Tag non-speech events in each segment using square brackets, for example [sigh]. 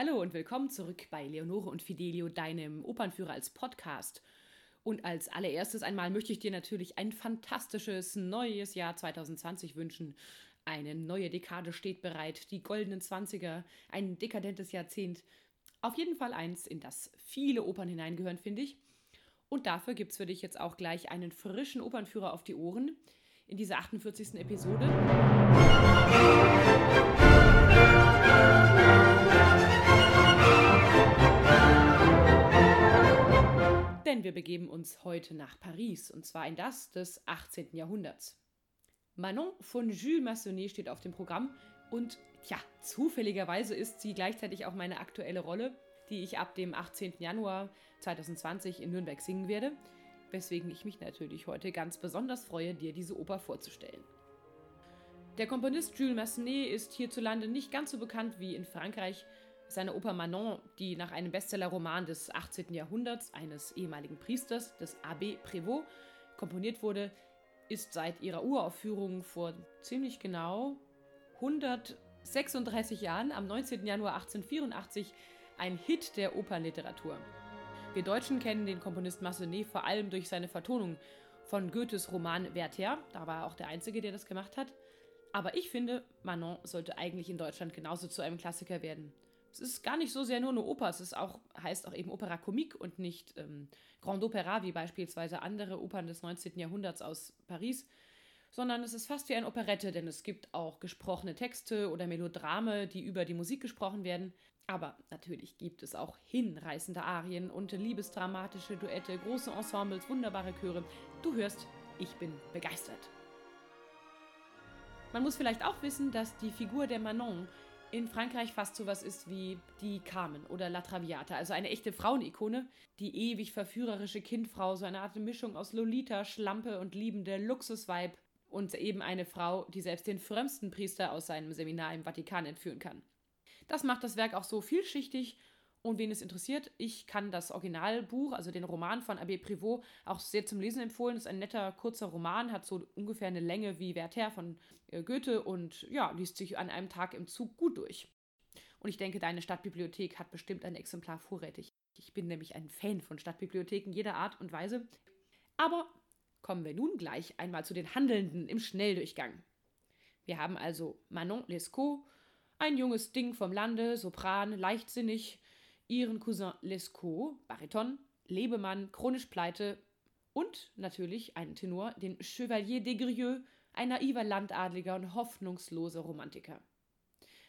Hallo und willkommen zurück bei Leonore und Fidelio, deinem Opernführer als Podcast. Und als allererstes einmal möchte ich dir natürlich ein fantastisches neues Jahr 2020 wünschen. Eine neue Dekade steht bereit, die goldenen Zwanziger, ein dekadentes Jahrzehnt. Auf jeden Fall eins, in das viele Opern hineingehören, finde ich. Und dafür gibt es für dich jetzt auch gleich einen frischen Opernführer auf die Ohren in dieser 48. Episode. Denn wir begeben uns heute nach Paris, und zwar in das des 18. Jahrhunderts. Manon von Jules Massenet steht auf dem Programm und, tja, zufälligerweise ist sie gleichzeitig auch meine aktuelle Rolle, die ich ab dem 18. Januar 2020 in Nürnberg singen werde weswegen ich mich natürlich heute ganz besonders freue, dir diese Oper vorzustellen. Der Komponist Jules Massenet ist hierzulande nicht ganz so bekannt wie in Frankreich. Seine Oper Manon, die nach einem Bestsellerroman des 18. Jahrhunderts eines ehemaligen Priesters, des Abbé Prévost, komponiert wurde, ist seit ihrer Uraufführung vor ziemlich genau 136 Jahren, am 19. Januar 1884, ein Hit der Opernliteratur. Wir Deutschen kennen den Komponist Massenet vor allem durch seine Vertonung von Goethes Roman Werther. Da war er auch der Einzige, der das gemacht hat. Aber ich finde, Manon sollte eigentlich in Deutschland genauso zu einem Klassiker werden. Es ist gar nicht so sehr nur eine Oper, es ist auch, heißt auch eben Opera Comique und nicht ähm, Grand Opera, wie beispielsweise andere Opern des 19. Jahrhunderts aus Paris, sondern es ist fast wie eine Operette, denn es gibt auch gesprochene Texte oder Melodrame, die über die Musik gesprochen werden. Aber natürlich gibt es auch hinreißende Arien und liebesdramatische Duette, große Ensembles, wunderbare Chöre. Du hörst, ich bin begeistert. Man muss vielleicht auch wissen, dass die Figur der Manon in Frankreich fast so was ist wie die Carmen oder La Traviata, also eine echte Frauenikone, die ewig verführerische Kindfrau, so eine Art Mischung aus Lolita, Schlampe und liebende Luxusweib und eben eine Frau, die selbst den frömmsten Priester aus seinem Seminar im Vatikan entführen kann. Das macht das Werk auch so vielschichtig und wen es interessiert, ich kann das Originalbuch, also den Roman von Abbé Prévost, auch sehr zum Lesen empfehlen. Das ist ein netter, kurzer Roman, hat so ungefähr eine Länge wie Werther von äh, Goethe und ja, liest sich an einem Tag im Zug gut durch. Und ich denke, deine Stadtbibliothek hat bestimmt ein Exemplar vorrätig. Ich bin nämlich ein Fan von Stadtbibliotheken jeder Art und Weise. Aber kommen wir nun gleich einmal zu den Handelnden im Schnelldurchgang. Wir haben also Manon Lescaut, ein junges Ding vom Lande, Sopran, leichtsinnig, ihren Cousin Lescaut, Bariton, Lebemann, chronisch pleite und natürlich einen Tenor, den Chevalier Desgrieux, ein naiver Landadliger und hoffnungsloser Romantiker.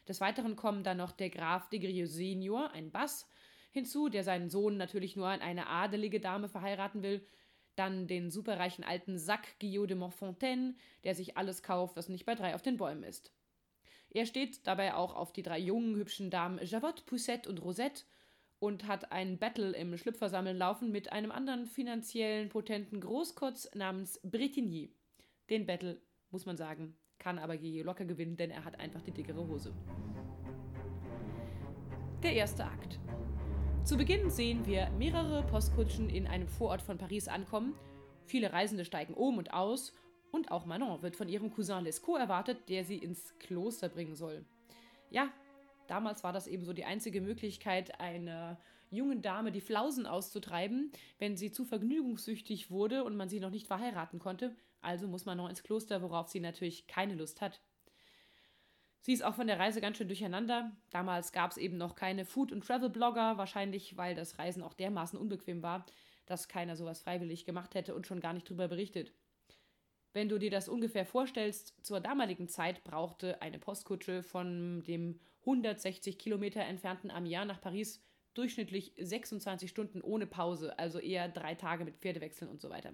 Des Weiteren kommen dann noch der Graf Desgrieux Senior, ein Bass, hinzu, der seinen Sohn natürlich nur an eine adelige Dame verheiraten will, dann den superreichen alten Sack Guillaume de Montfontaine, der sich alles kauft, was nicht bei drei auf den Bäumen ist. Er steht dabei auch auf die drei jungen, hübschen Damen Javotte, Poussette und Rosette und hat ein Battle im Schlüpfersammeln laufen mit einem anderen finanziellen, potenten Großkotz namens Bretigny. Den Battle, muss man sagen, kann aber Guillaume locker gewinnen, denn er hat einfach die dickere Hose. Der erste Akt. Zu Beginn sehen wir mehrere Postkutschen in einem Vorort von Paris ankommen. Viele Reisende steigen um und aus und auch Manon wird von ihrem Cousin Lescaut erwartet, der sie ins Kloster bringen soll. Ja, damals war das eben so die einzige Möglichkeit, einer jungen Dame die Flausen auszutreiben, wenn sie zu vergnügungssüchtig wurde und man sie noch nicht verheiraten konnte. Also muss Manon ins Kloster, worauf sie natürlich keine Lust hat. Sie ist auch von der Reise ganz schön durcheinander. Damals gab es eben noch keine Food- und Travel-Blogger, wahrscheinlich weil das Reisen auch dermaßen unbequem war, dass keiner sowas freiwillig gemacht hätte und schon gar nicht drüber berichtet. Wenn du dir das ungefähr vorstellst, zur damaligen Zeit brauchte eine Postkutsche von dem 160 Kilometer entfernten Amiens nach Paris durchschnittlich 26 Stunden ohne Pause, also eher drei Tage mit Pferdewechseln und so weiter.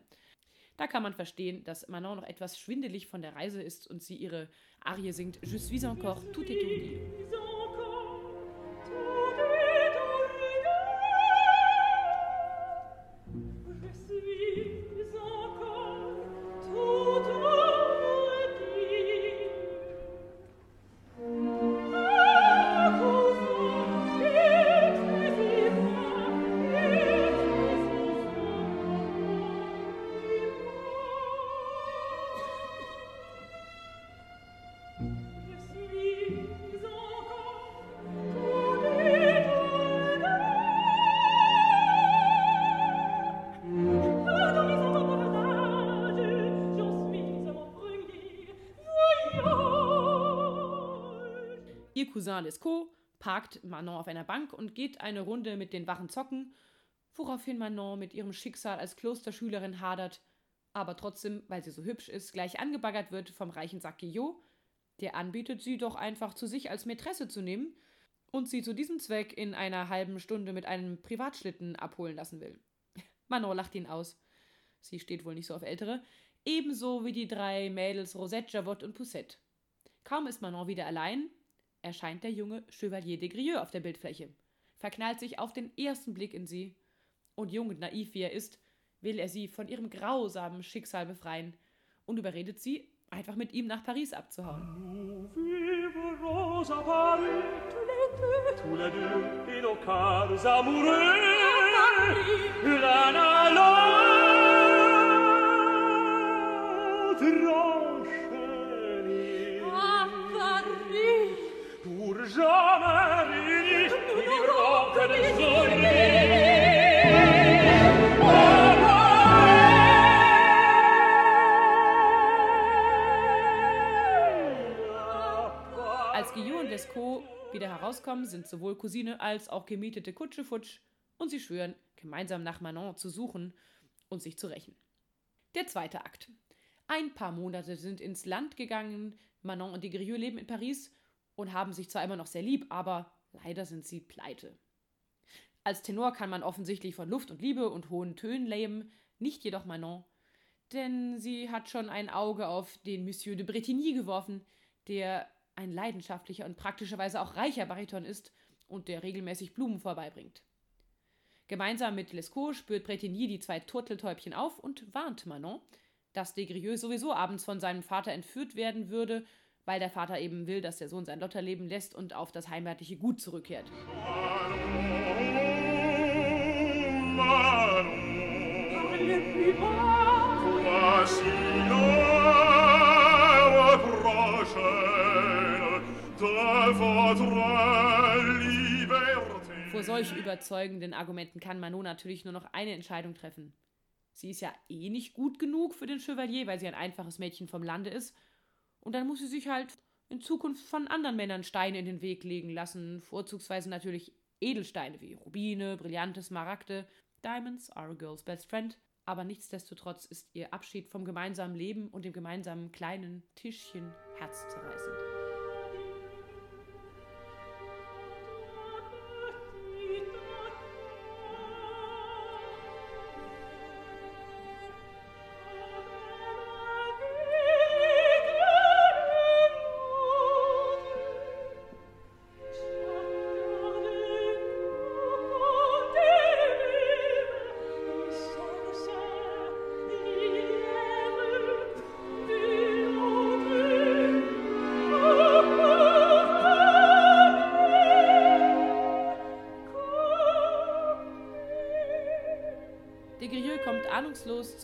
Da kann man verstehen, dass Manon noch etwas schwindelig von der Reise ist und sie ihre Arie singt Je suis encore tout étourdi. Cousin Lescaut parkt Manon auf einer Bank und geht eine Runde mit den Wachen zocken, woraufhin Manon mit ihrem Schicksal als Klosterschülerin hadert, aber trotzdem, weil sie so hübsch ist, gleich angebaggert wird vom reichen Sack Guillot, der anbietet, sie doch einfach zu sich als Mätresse zu nehmen und sie zu diesem Zweck in einer halben Stunde mit einem Privatschlitten abholen lassen will. [laughs] Manon lacht ihn aus. Sie steht wohl nicht so auf Ältere. Ebenso wie die drei Mädels Rosette, Javotte und Poussette. Kaum ist Manon wieder allein, erscheint der junge Chevalier de Grieux auf der Bildfläche, verknallt sich auf den ersten Blick in sie. Und jung und naiv wie er ist, will er sie von ihrem grausamen Schicksal befreien und überredet sie, einfach mit ihm nach Paris abzuhauen. Als Guillaume und Lescaut wieder herauskommen, sind sowohl Cousine als auch gemietete Kutsche futsch und sie schwören, gemeinsam nach Manon zu suchen und sich zu rächen. Der zweite Akt. Ein paar Monate sind ins Land gegangen, Manon und die Grieux leben in Paris und haben sich zwar immer noch sehr lieb, aber leider sind sie pleite. Als Tenor kann man offensichtlich von Luft und Liebe und hohen Tönen leben, nicht jedoch Manon, denn sie hat schon ein Auge auf den Monsieur de Bretigny geworfen, der ein leidenschaftlicher und praktischerweise auch reicher Bariton ist und der regelmäßig Blumen vorbeibringt. Gemeinsam mit Lescaut spürt Bretigny die zwei Turteltäubchen auf und warnt Manon, dass Desgrieux sowieso abends von seinem Vater entführt werden würde, weil der Vater eben will, dass der Sohn sein Lotterleben lässt und auf das heimatliche Gut zurückkehrt. Vor solch überzeugenden Argumenten kann Manon natürlich nur noch eine Entscheidung treffen. Sie ist ja eh nicht gut genug für den Chevalier, weil sie ein einfaches Mädchen vom Lande ist. Und dann muss sie sich halt in Zukunft von anderen Männern Steine in den Weg legen lassen, vorzugsweise natürlich Edelsteine wie Rubine, Brillante, Smaragde. Diamonds are a girl's best friend. Aber nichtsdestotrotz ist ihr Abschied vom gemeinsamen Leben und dem gemeinsamen kleinen Tischchen herzzerreißend.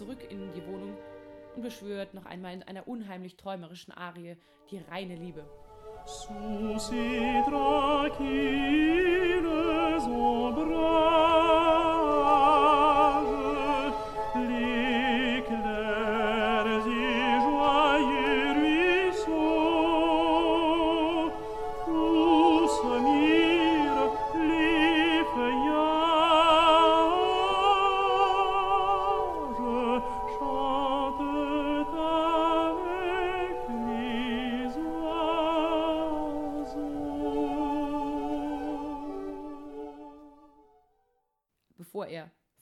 Zurück in die Wohnung und beschwört noch einmal in einer unheimlich träumerischen Arie die reine Liebe. Suscit bevor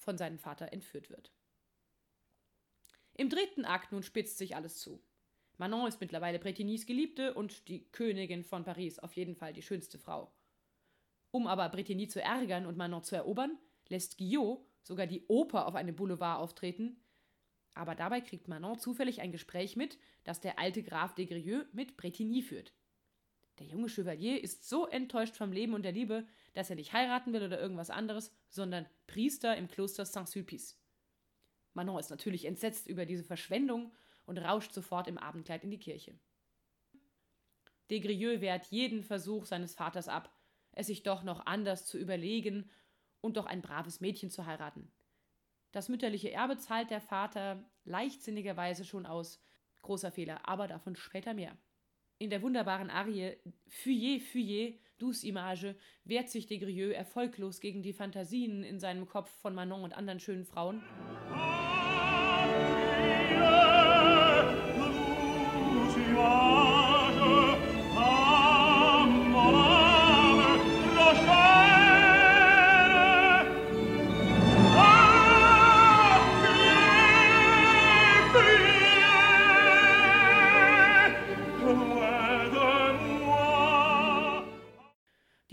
von seinem Vater entführt wird. Im dritten Akt nun spitzt sich alles zu. Manon ist mittlerweile Bretignys Geliebte und die Königin von Paris, auf jeden Fall die schönste Frau. Um aber Bretigny zu ärgern und Manon zu erobern, lässt Guillaume sogar die Oper auf einem Boulevard auftreten. Aber dabei kriegt Manon zufällig ein Gespräch mit, das der alte Graf de Grieux mit Bretigny führt. Der junge Chevalier ist so enttäuscht vom Leben und der Liebe, dass er nicht heiraten will oder irgendwas anderes, sondern Priester im Kloster Saint-Sulpice. Manon ist natürlich entsetzt über diese Verschwendung und rauscht sofort im Abendkleid in die Kirche. Desgrieux wehrt jeden Versuch seines Vaters ab, es sich doch noch anders zu überlegen und doch ein braves Mädchen zu heiraten. Das mütterliche Erbe zahlt der Vater leichtsinnigerweise schon aus. Großer Fehler, aber davon später mehr. In der wunderbaren Arie Fuyez, Fuyez, douce Image wehrt sich Desgrieux erfolglos gegen die Fantasien in seinem Kopf von Manon und anderen schönen Frauen.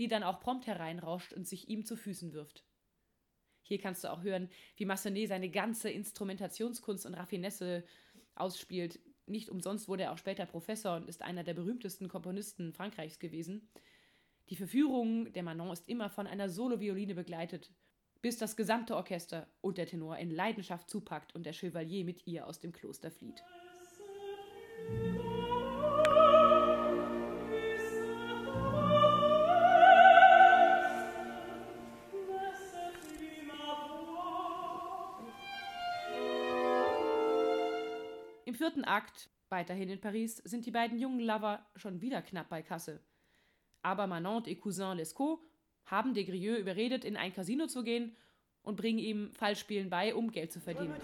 Die dann auch prompt hereinrauscht und sich ihm zu Füßen wirft. Hier kannst du auch hören, wie Massenet seine ganze Instrumentationskunst und Raffinesse ausspielt. Nicht umsonst wurde er auch später Professor und ist einer der berühmtesten Komponisten Frankreichs gewesen. Die Verführung der Manon ist immer von einer Solovioline begleitet, bis das gesamte Orchester und der Tenor in Leidenschaft zupackt und der Chevalier mit ihr aus dem Kloster flieht. Vierten Akt, weiterhin in Paris, sind die beiden jungen Lover schon wieder knapp bei Kasse. Aber Manon et Cousin Lescaut haben Desgrieux überredet, in ein Casino zu gehen und bringen ihm Fallspielen bei, um Geld zu verdienen.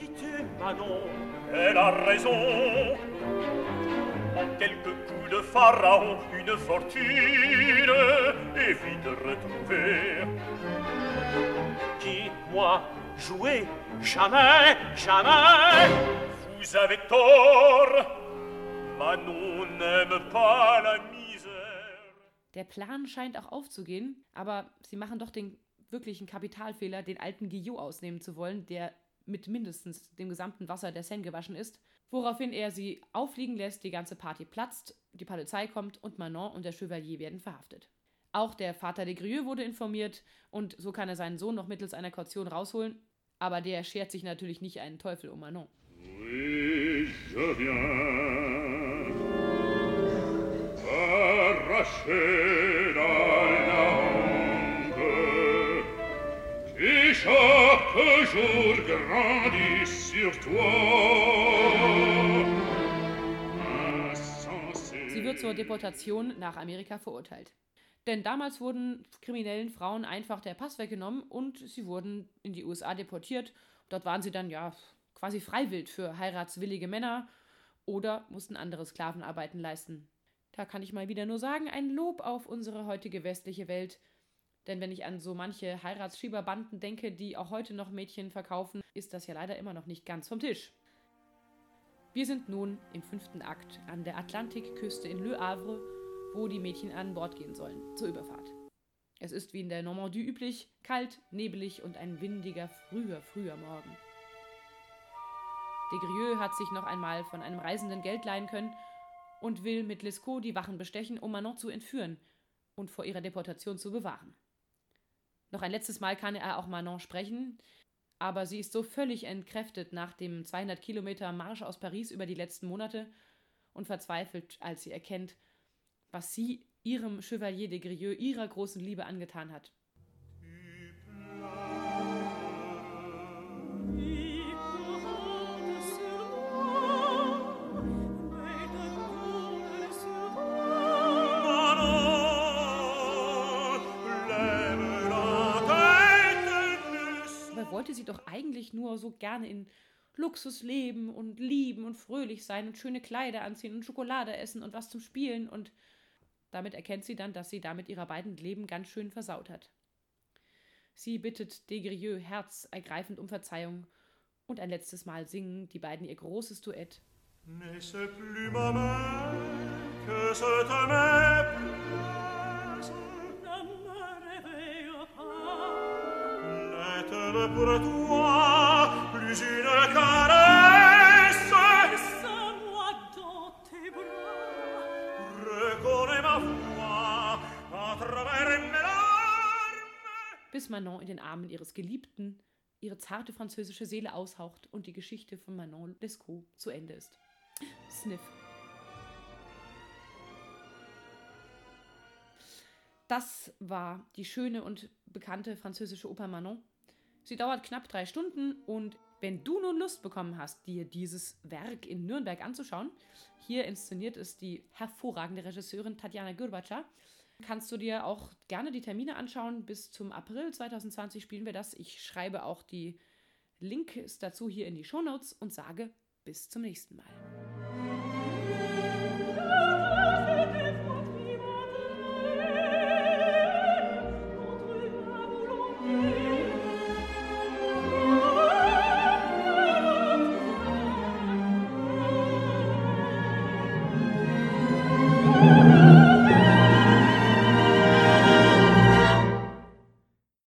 Retrouvée. Dites-moi, jouez jamais, jamais Der Plan scheint auch aufzugehen, aber sie machen doch den wirklichen Kapitalfehler, den alten Guillot ausnehmen zu wollen, der mit mindestens dem gesamten Wasser der Seine gewaschen ist, woraufhin er sie auffliegen lässt, die ganze Party platzt, die Polizei kommt und Manon und der Chevalier werden verhaftet. Auch der Vater de Grieux wurde informiert und so kann er seinen Sohn noch mittels einer Kaution rausholen, aber der schert sich natürlich nicht einen Teufel um Manon. Sie wird zur Deportation nach Amerika verurteilt. Denn damals wurden kriminellen Frauen einfach der Pass weggenommen und sie wurden in die USA deportiert. Dort waren sie dann ja quasi freiwillig für heiratswillige Männer oder mussten andere Sklavenarbeiten leisten. Da kann ich mal wieder nur sagen, ein Lob auf unsere heutige westliche Welt. Denn wenn ich an so manche Heiratsschieberbanden denke, die auch heute noch Mädchen verkaufen, ist das ja leider immer noch nicht ganz vom Tisch. Wir sind nun im fünften Akt an der Atlantikküste in Le Havre, wo die Mädchen an Bord gehen sollen, zur Überfahrt. Es ist wie in der Normandie üblich, kalt, nebelig und ein windiger, früher, früher Morgen. Desgrieux hat sich noch einmal von einem Reisenden Geld leihen können und will mit Lescaut die Wachen bestechen, um Manon zu entführen und vor ihrer Deportation zu bewahren. Noch ein letztes Mal kann er auch Manon sprechen, aber sie ist so völlig entkräftet nach dem 200 Kilometer Marsch aus Paris über die letzten Monate und verzweifelt, als sie erkennt, was sie ihrem Chevalier de Grieux, ihrer großen Liebe angetan hat. Nur so gerne in Luxus leben und lieben und fröhlich sein und schöne Kleider anziehen und Schokolade essen und was zum Spielen und damit erkennt sie dann, dass sie damit ihrer beiden Leben ganz schön versaut hat. Sie bittet Desgrieux herzergreifend um Verzeihung und ein letztes Mal singen die beiden ihr großes Duett. N'est-ce plus ma main que cette pour toi plus une caresse Laisse-moi dans tes bras Bis Manon in den Armen ihres Geliebten ihre zarte französische Seele aushaucht und die Geschichte von Manon Lescaut zu Ende ist. Sniff. Das war die schöne und bekannte französische Oper Manon Sie dauert knapp drei Stunden und Wenn du nun Lust bekommen hast, dir dieses Werk in Nürnberg anzuschauen, hier inszeniert es die hervorragende Regisseurin Tatjana Gürbatscha, kannst du dir auch gerne die Termine anschauen. Bis zum April 2020 spielen wir das. Ich schreibe auch die Links dazu hier in die Shownotes und sage bis zum nächsten Mal.